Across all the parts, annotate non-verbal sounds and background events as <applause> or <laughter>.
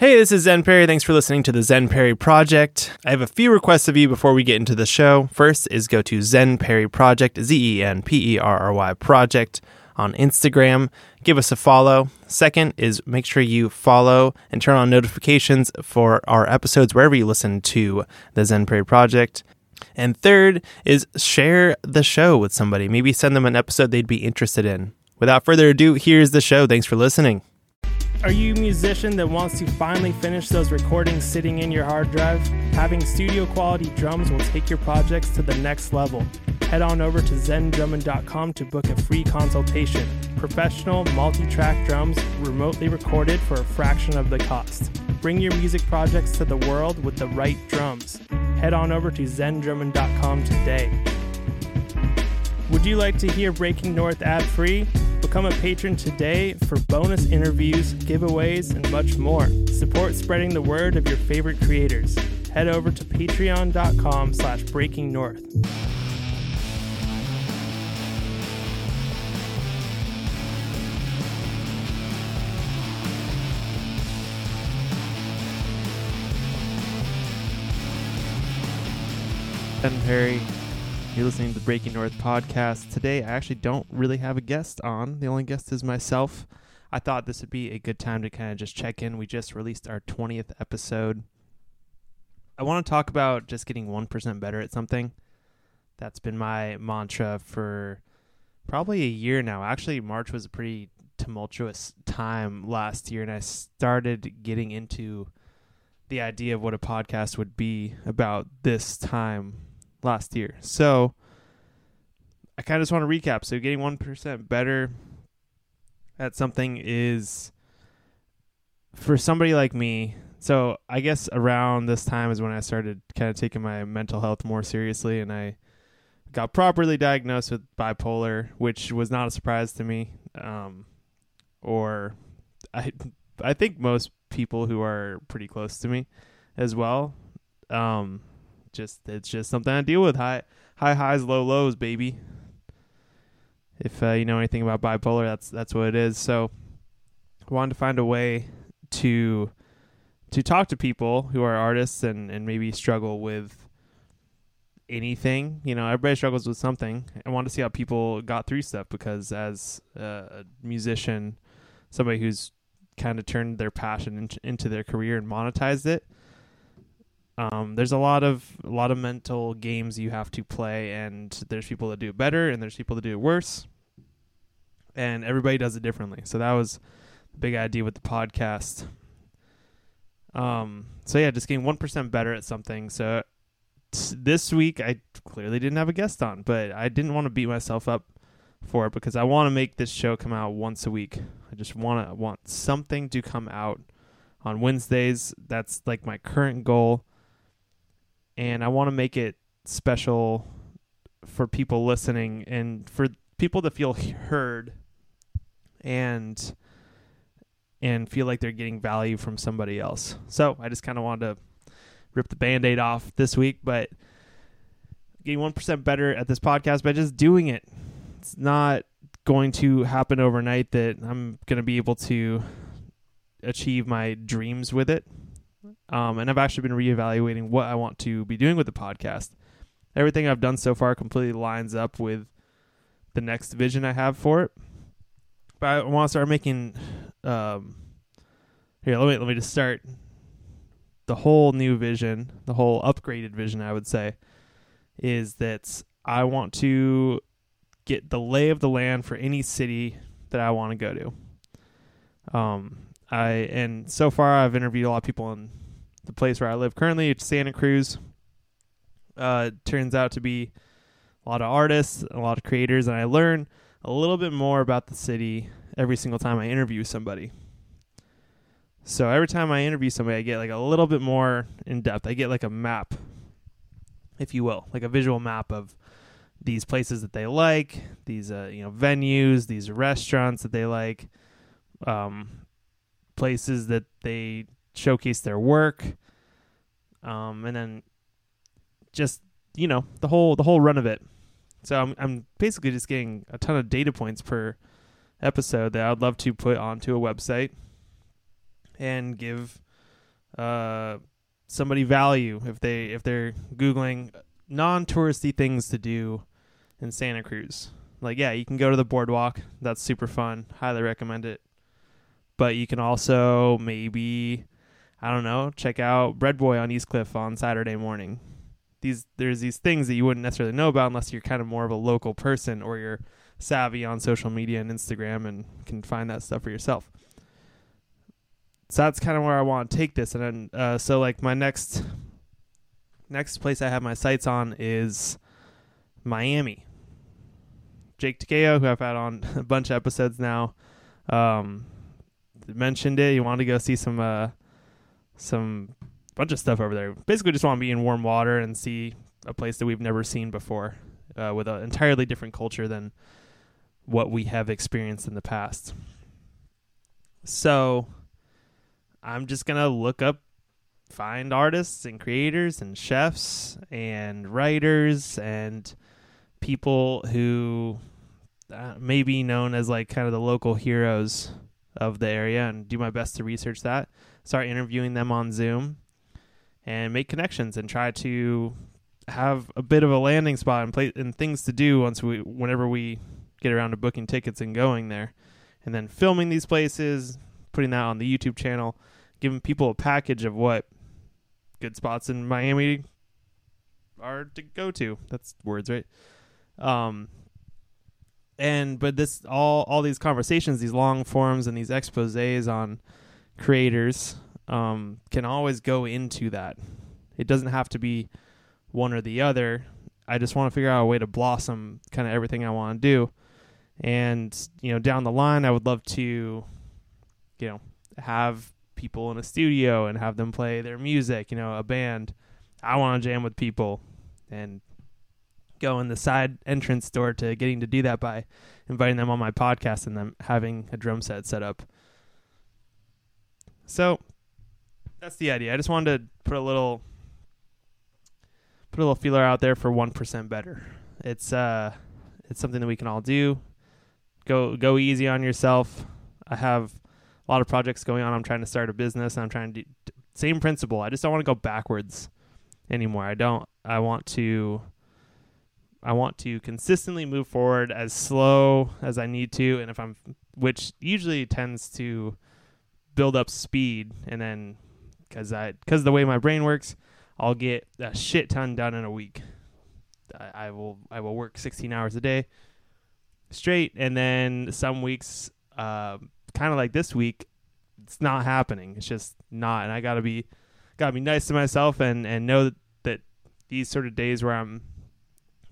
Hey, this is Zen Perry. Thanks for listening to the Zen Perry Project. I have a few requests of you before we get into the show. First is go to Zen Perry Project, Z E N P E R R Y Project on Instagram. Give us a follow. Second is make sure you follow and turn on notifications for our episodes wherever you listen to the Zen Perry Project. And third is share the show with somebody. Maybe send them an episode they'd be interested in. Without further ado, here's the show. Thanks for listening. Are you a musician that wants to finally finish those recordings sitting in your hard drive? Having studio quality drums will take your projects to the next level. Head on over to zendrumming.com to book a free consultation. Professional multi track drums remotely recorded for a fraction of the cost. Bring your music projects to the world with the right drums. Head on over to zendrumming.com today. Would you like to hear Breaking North ad free? Become a patron today for bonus interviews, giveaways, and much more. Support spreading the word of your favorite creators. Head over to patreon.com slash breaking north. Ben Perry, you're listening to the Breaking North podcast. Today, I actually don't really have a guest on. The only guest is myself. I thought this would be a good time to kind of just check in. We just released our 20th episode. I want to talk about just getting 1% better at something. That's been my mantra for probably a year now. Actually, March was a pretty tumultuous time last year, and I started getting into the idea of what a podcast would be about this time last year. So I kind of just want to recap. So getting 1% better at something is for somebody like me. So I guess around this time is when I started kind of taking my mental health more seriously and I got properly diagnosed with bipolar, which was not a surprise to me. Um, or I I think most people who are pretty close to me as well. Um, just it's just something I deal with. High high highs, low lows, baby. If uh, you know anything about bipolar, that's that's what it is. So, I wanted to find a way to to talk to people who are artists and and maybe struggle with anything. You know, everybody struggles with something. I wanted to see how people got through stuff because as a musician, somebody who's kind of turned their passion into their career and monetized it um, there's a lot of a lot of mental games you have to play, and there's people that do it better, and there's people that do it worse, and everybody does it differently. So that was the big idea with the podcast. Um, so yeah, just getting one percent better at something. So t- this week I clearly didn't have a guest on, but I didn't want to beat myself up for it because I want to make this show come out once a week. I just want to want something to come out on Wednesdays. That's like my current goal and I want to make it special for people listening and for people to feel heard and and feel like they're getting value from somebody else. So I just kind of wanted to rip the band-aid off this week, but getting 1% better at this podcast by just doing it. It's not going to happen overnight that I'm going to be able to achieve my dreams with it. Um, and I've actually been reevaluating what I want to be doing with the podcast. Everything I've done so far completely lines up with the next vision I have for it. But I want to start making. Um, here, let me let me just start. The whole new vision, the whole upgraded vision, I would say, is that I want to get the lay of the land for any city that I want to go to. Um, I and so far I've interviewed a lot of people in the place where I live currently. It's Santa Cruz. Uh, turns out to be a lot of artists, a lot of creators, and I learn a little bit more about the city every single time I interview somebody. So every time I interview somebody, I get like a little bit more in depth. I get like a map, if you will, like a visual map of these places that they like, these uh, you know venues, these restaurants that they like, um, places that they showcase their work, um, and then just you know the whole the whole run of it. So I'm I'm basically just getting a ton of data points per episode that I'd love to put onto a website and give uh, somebody value if they if they're googling non-touristy things to do in Santa Cruz. Like yeah, you can go to the boardwalk. That's super fun. Highly recommend it. But you can also maybe I don't know, check out Bread Boy on East Cliff on Saturday morning. These there's these things that you wouldn't necessarily know about unless you're kind of more of a local person or you're savvy on social media and Instagram and can find that stuff for yourself. So that's kind of where I want to take this, and then uh, so like my next next place I have my sights on is Miami. Jake Takeo, who I've had on <laughs> a bunch of episodes now, um, mentioned it. He wanted to go see some uh, some bunch of stuff over there. Basically, just want to be in warm water and see a place that we've never seen before, uh, with an entirely different culture than what we have experienced in the past. So, I'm just gonna look up, find artists and creators and chefs and writers and people who uh, may be known as like kind of the local heroes of the area and do my best to research that. Start interviewing them on Zoom and make connections and try to have a bit of a landing spot and play and things to do once we whenever we get around to booking tickets and going there. And then filming these places, putting that on the YouTube channel, giving people a package of what good spots in Miami are to go to. That's words, right? Um and but this all all these conversations, these long forms and these exposés on creators um, can always go into that. It doesn't have to be one or the other. I just want to figure out a way to blossom kind of everything I want to do. And, you know, down the line, I would love to, you know, have people in a studio and have them play their music, you know, a band. I want to jam with people and go in the side entrance door to getting to do that by inviting them on my podcast and them having a drum set set up. So that's the idea. I just wanted to put a little put a little feeler out there for one percent better. It's uh it's something that we can all do. Go go easy on yourself. I have a lot of projects going on. I'm trying to start a business I'm trying to do same principle. I just don't want to go backwards anymore. I don't I want to I want to consistently move forward as slow as I need to and if I'm which usually tends to build up speed and then because I because the way my brain works, I'll get a shit ton done in a week. I, I will I will work 16 hours a day straight, and then some weeks, uh, kind of like this week, it's not happening. It's just not, and I gotta be gotta be nice to myself and and know that, that these sort of days where I'm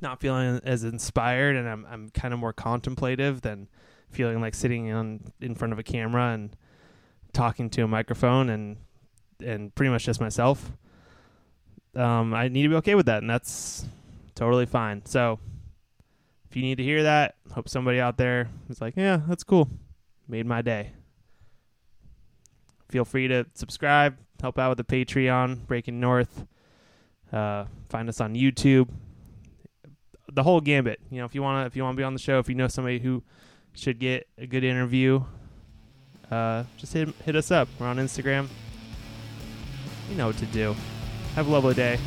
not feeling as inspired and I'm I'm kind of more contemplative than feeling like sitting on in front of a camera and talking to a microphone and and pretty much just myself. Um, I need to be okay with that, and that's totally fine. So, if you need to hear that, hope somebody out there is like, "Yeah, that's cool, made my day." Feel free to subscribe, help out with the Patreon, Breaking North. Uh, find us on YouTube. The whole gambit. You know, if you wanna, if you wanna be on the show, if you know somebody who should get a good interview, uh, just hit hit us up. We're on Instagram, you know what to do. Have a lovely day.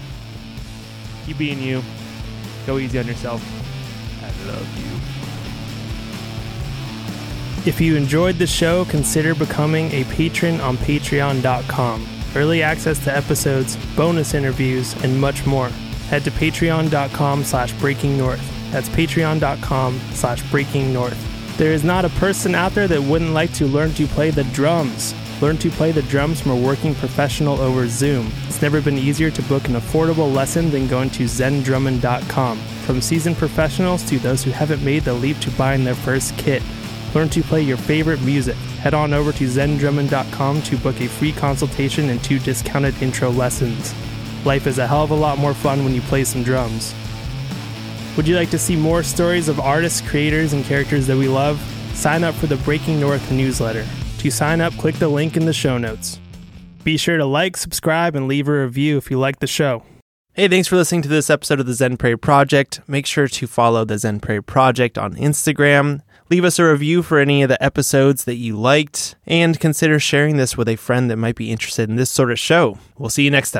Keep being you. Go easy on yourself. I love you. If you enjoyed the show, consider becoming a patron on patreon.com. Early access to episodes, bonus interviews, and much more. Head to patreon.com slash breaking north. That's patreon.com slash breaking north. There is not a person out there that wouldn't like to learn to play the drums. Learn to play the drums from a working professional over Zoom. It's never been easier to book an affordable lesson than going to zendrumming.com. From seasoned professionals to those who haven't made the leap to buying their first kit. Learn to play your favorite music. Head on over to zendrumming.com to book a free consultation and two discounted intro lessons. Life is a hell of a lot more fun when you play some drums. Would you like to see more stories of artists, creators, and characters that we love? Sign up for the Breaking North newsletter. To sign up, click the link in the show notes. Be sure to like, subscribe, and leave a review if you like the show. Hey, thanks for listening to this episode of the Zen Perry Project. Make sure to follow the Zen Perry Project on Instagram. Leave us a review for any of the episodes that you liked, and consider sharing this with a friend that might be interested in this sort of show. We'll see you next time.